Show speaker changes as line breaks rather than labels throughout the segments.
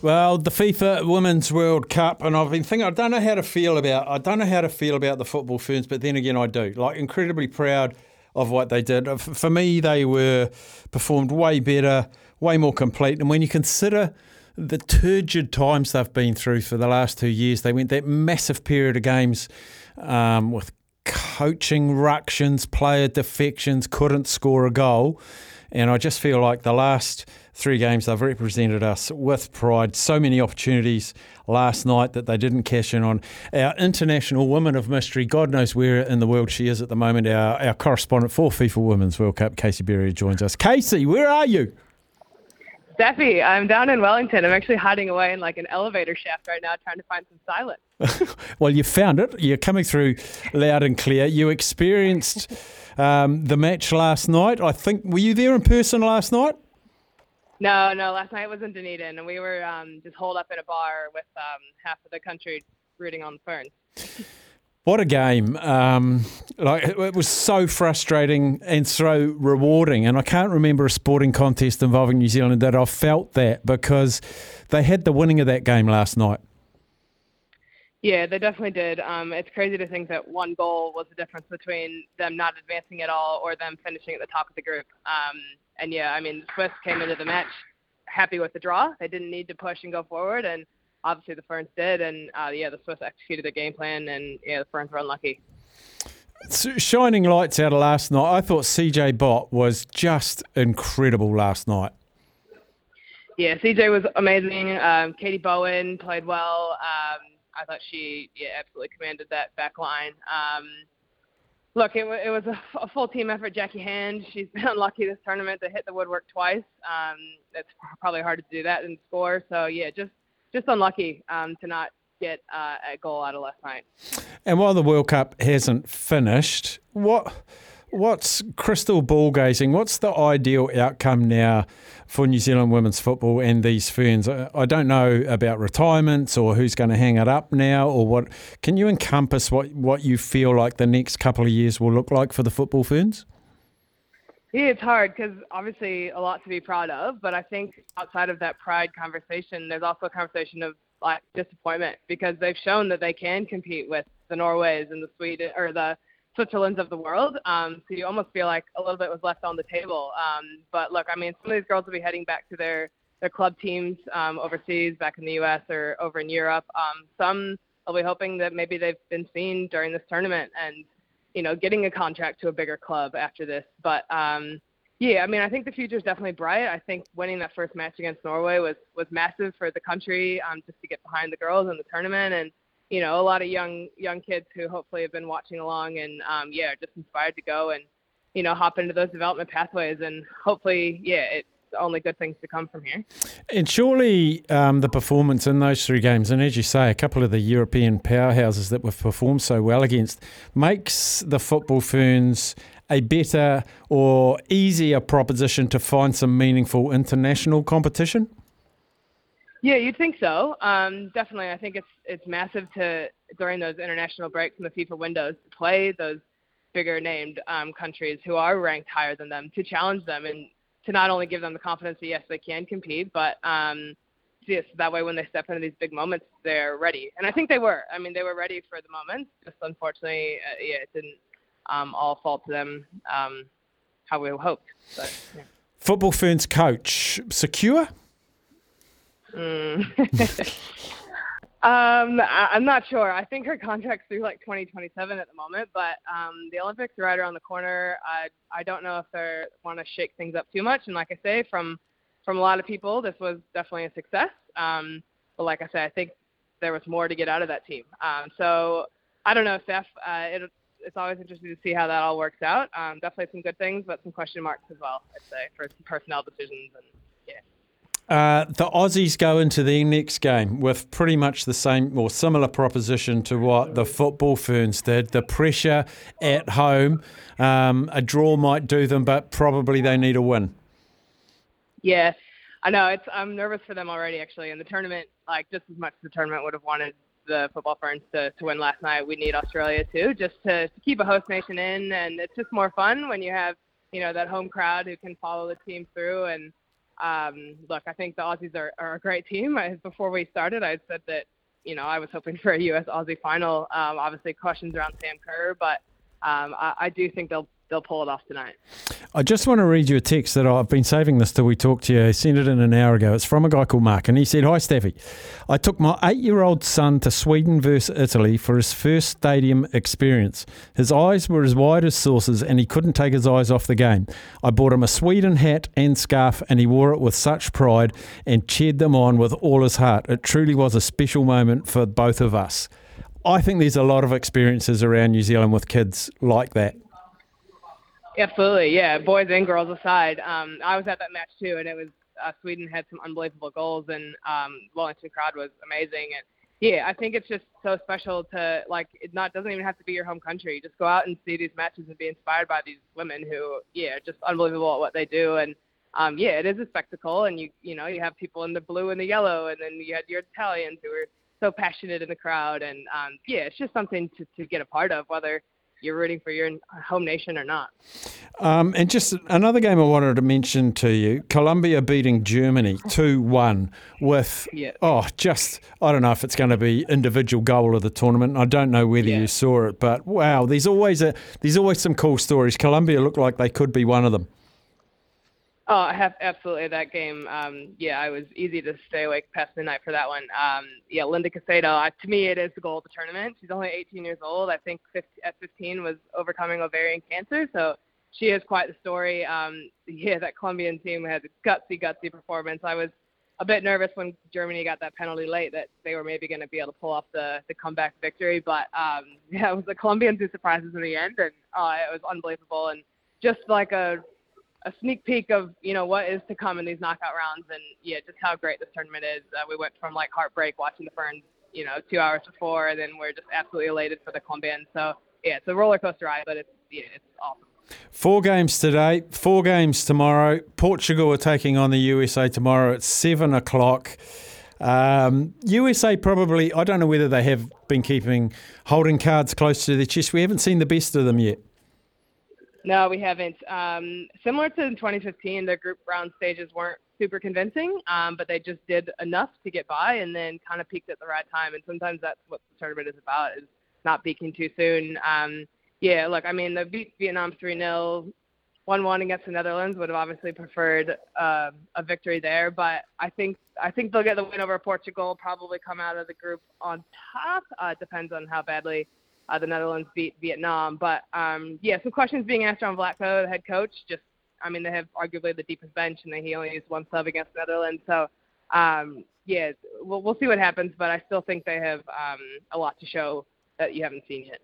Well, the FIFA Women's World Cup, and I've been thinking, I don't know how to feel about. I don't know how to feel about the football ferns, but then again, I do. Like incredibly proud of what they did. For me, they were performed way better, way more complete. And when you consider the turgid times they've been through for the last two years, they went that massive period of games um, with coaching ructions, player defections, couldn't score a goal. And I just feel like the last three games they've represented us with pride. So many opportunities last night that they didn't cash in on. Our international woman of mystery, God knows where in the world she is at the moment, our, our correspondent for FIFA Women's World Cup, Casey Berrier, joins us. Casey, where are you?
Steffi, I'm down in Wellington. I'm actually hiding away in like an elevator shaft right now, trying to find some silence.
well, you found it. You're coming through loud and clear. You experienced um, the match last night. I think were you there in person last night?
No, no. Last night was in Dunedin, and we were um, just holed up in a bar with um, half of the country rooting on the Ferns.
What a game! Um, like it was so frustrating and so rewarding, and I can't remember a sporting contest involving New Zealand that I felt that because they had the winning of that game last night.
Yeah, they definitely did. Um, it's crazy to think that one goal was the difference between them not advancing at all or them finishing at the top of the group. Um, and yeah, I mean, the Swiss came into the match happy with the draw. They didn't need to push and go forward, and obviously the Ferns did. And uh, yeah, the Swiss executed their game plan, and yeah, the Ferns were unlucky.
Shining lights out of last night. I thought CJ Bott was just incredible last night.
Yeah, CJ was amazing. Um, Katie Bowen played well. Um, I thought she yeah absolutely commanded that back line. Um, look, it, it was a, a full team effort. Jacqui Hand, she's been unlucky this tournament to hit the woodwork twice. Um, it's probably hard to do that and score. So yeah, just just unlucky um, to not get uh, a goal out of last night.
And while the World Cup hasn't finished, what what's crystal ball gazing? What's the ideal outcome now for New Zealand women's football and these ferns? I don't know about retirements or who's going to hang it up now or what. Can you encompass what, what you feel like the next couple of years will look like for the football ferns?
Yeah, it's hard because obviously a lot to be proud of, but I think outside of that pride conversation, there's also a conversation of like disappointment because they've shown that they can compete with the Norways and the Sweden or the Switzerland's of the world. Um, so you almost feel like a little bit was left on the table. Um, but look, I mean, some of these girls will be heading back to their their club teams um, overseas, back in the U.S. or over in Europe. Um, some will be hoping that maybe they've been seen during this tournament and you know getting a contract to a bigger club after this. But um, yeah, I mean, I think the future is definitely bright. I think winning that first match against Norway was was massive for the country, um, just to get behind the girls in the tournament and you know, a lot of young young kids who hopefully have been watching along and um, yeah, just inspired to go and you know hop into those development pathways and hopefully yeah, it's only good things to come from here.
And surely um, the performance in those three games, and as you say, a couple of the European powerhouses that we've performed so well against, makes the football ferns a better or easier proposition to find some meaningful international competition.
Yeah, you'd think so. Um, definitely, I think it's it's massive to during those international breaks in the FIFA windows to play those bigger named um, countries who are ranked higher than them to challenge them and to not only give them the confidence that yes they can compete, but um, yes that way when they step into these big moments they're ready. And I think they were. I mean they were ready for the moments. Just unfortunately, uh, yeah, it didn't um, all fall to them um, how we hoped. But, yeah.
Football Ferns coach secure.
Mm. um, I, am not sure. I think her contract's through like 2027 at the moment, but um, the Olympics are right around the corner. I I don't know if they want to shake things up too much. And like I say, from from a lot of people, this was definitely a success. Um, but like I said, I think there was more to get out of that team. Um, so I don't know, Steph. Uh, it, it's always interesting to see how that all works out. Um, definitely some good things, but some question marks as well. I'd say for some personnel decisions and.
Uh, the Aussies go into the next game with pretty much the same or similar proposition to what the football ferns did. The pressure at home, um, a draw might do them, but probably they need a win.
Yeah, I know. It's I'm nervous for them already. Actually, in the tournament, like just as much as the tournament would have wanted the football ferns to, to win last night, we need Australia too, just to, to keep a host nation in, and it's just more fun when you have you know that home crowd who can follow the team through and um, look, I think the Aussies are, are a great team. I, before we started, I said that you know I was hoping for a U.S. Aussie final. Um, obviously, questions around Sam Kerr, but um, I, I do think they'll they'll pull it off tonight.
I just want to read you a text that I've been saving this till we talked to you. I sent it in an hour ago. It's from a guy called Mark, and he said, Hi, Staffy. I took my eight year old son to Sweden versus Italy for his first stadium experience. His eyes were as wide as saucers, and he couldn't take his eyes off the game. I bought him a Sweden hat and scarf, and he wore it with such pride and cheered them on with all his heart. It truly was a special moment for both of us. I think there's a lot of experiences around New Zealand with kids like that.
Absolutely, yeah. Boys and girls aside, um, I was at that match too, and it was uh, Sweden had some unbelievable goals, and um, Wellington crowd was amazing. And yeah, I think it's just so special to like it not doesn't even have to be your home country. Just go out and see these matches and be inspired by these women who, yeah, just unbelievable at what they do. And um, yeah, it is a spectacle, and you you know you have people in the blue and the yellow, and then you had your Italians who were so passionate in the crowd, and um, yeah, it's just something to to get a part of, whether you're rooting for your home nation or not.
Um, and just another game I wanted to mention to you Colombia beating Germany 2 1 with, yeah. oh, just, I don't know if it's going to be individual goal of the tournament. I don't know whether yeah. you saw it, but wow, there's always, a, there's always some cool stories. Colombia looked like they could be one of them.
Oh, I have absolutely that game. Um, yeah, I was easy to stay awake past midnight for that one. Um, yeah, Linda. Uh, to me, it is the goal of the tournament. She's only 18 years old. I think 50, at 15 was overcoming ovarian cancer, so she is quite the story. Um, yeah, that Colombian team had a gutsy, gutsy performance. I was a bit nervous when Germany got that penalty late that they were maybe going to be able to pull off the, the comeback victory, but um, yeah, it was the Colombians who surprised us in the end, and uh, it was unbelievable and just like a a sneak peek of you know what is to come in these knockout rounds, and yeah, just how great this tournament is. Uh, we went from like heartbreak watching the Ferns, you know, two hours before, and then we're just absolutely elated for the Colombians. So yeah, it's a roller coaster ride, but it's yeah, it's awesome.
Four games today, four games tomorrow. Portugal are taking on the USA tomorrow at seven o'clock. Um, USA probably, I don't know whether they have been keeping holding cards close to their chest. We haven't seen the best of them yet.
No, we haven't. Um, similar to in 2015, their group round stages weren't super convincing, um, but they just did enough to get by and then kind of peaked at the right time. And sometimes that's what the tournament is about, is not peaking too soon. Um, yeah, look, I mean, they beat Vietnam 3-0. 1-1 against the Netherlands would have obviously preferred uh, a victory there, but I think I think they'll get the win over Portugal. Probably come out of the group on top. Uh, it depends on how badly uh, the Netherlands beat Vietnam. But um, yeah, some questions being asked on Vlatko, the head coach. Just, I mean, they have arguably the deepest bench, and he only used one sub against the Netherlands. So um, yeah, we'll we'll see what happens. But I still think they have um, a lot to show that you haven't seen yet.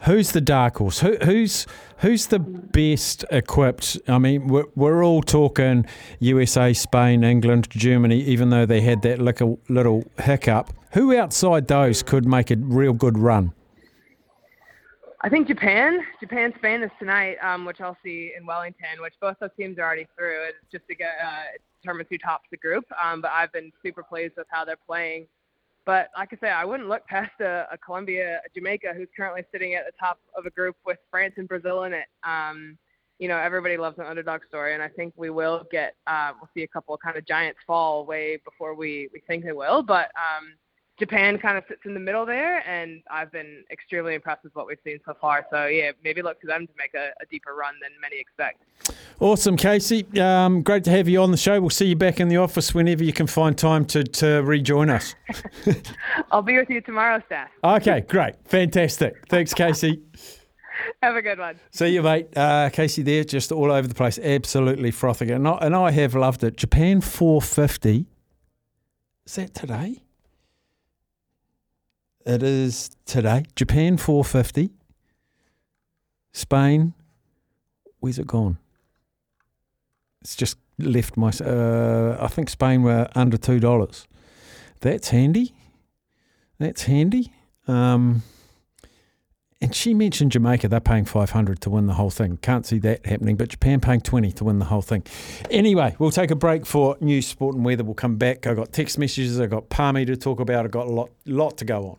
Who's the dark horse? Who, who's who's the best equipped? I mean, we're, we're all talking USA, Spain, England, Germany. Even though they had that little little hiccup, who outside those could make a real good run?
I think Japan, Japan, Spain is tonight, um, which I'll see in Wellington, which both those teams are already through. It's just to get uh, determine who tops the group. Um, but I've been super pleased with how they're playing. But like I say, I wouldn't look past a, a Colombia, a Jamaica, who's currently sitting at the top of a group with France and Brazil in it. Um, you know, everybody loves an underdog story, and I think we will get, uh, we'll see a couple of kind of giants fall way before we we think they will. But um, Japan kind of sits in the middle there, and I've been extremely impressed with what we've seen so far. So yeah, maybe look to them to make a, a deeper run than many expect.
Awesome, Casey. Um, great to have you on the show. We'll see you back in the office whenever you can find time to, to rejoin us.
I'll be with you tomorrow, Steph.
Okay, great. Fantastic. Thanks, Casey.
Have a good one.
See you, mate. Uh, Casey there, just all over the place. Absolutely frothing. And I, and I have loved it. Japan 450. Is that today? It is today. Japan 450. Spain, where's it gone? It's just left my. Uh, I think Spain were under two dollars. That's handy. That's handy. Um, and she mentioned Jamaica, they're paying 500 to win the whole thing. Can't see that happening, but Japan paying 20 to win the whole thing. Anyway, we'll take a break for news, sport, and weather. We'll come back. I've got text messages, I've got Palmy to talk about, I've got a lot, lot to go on.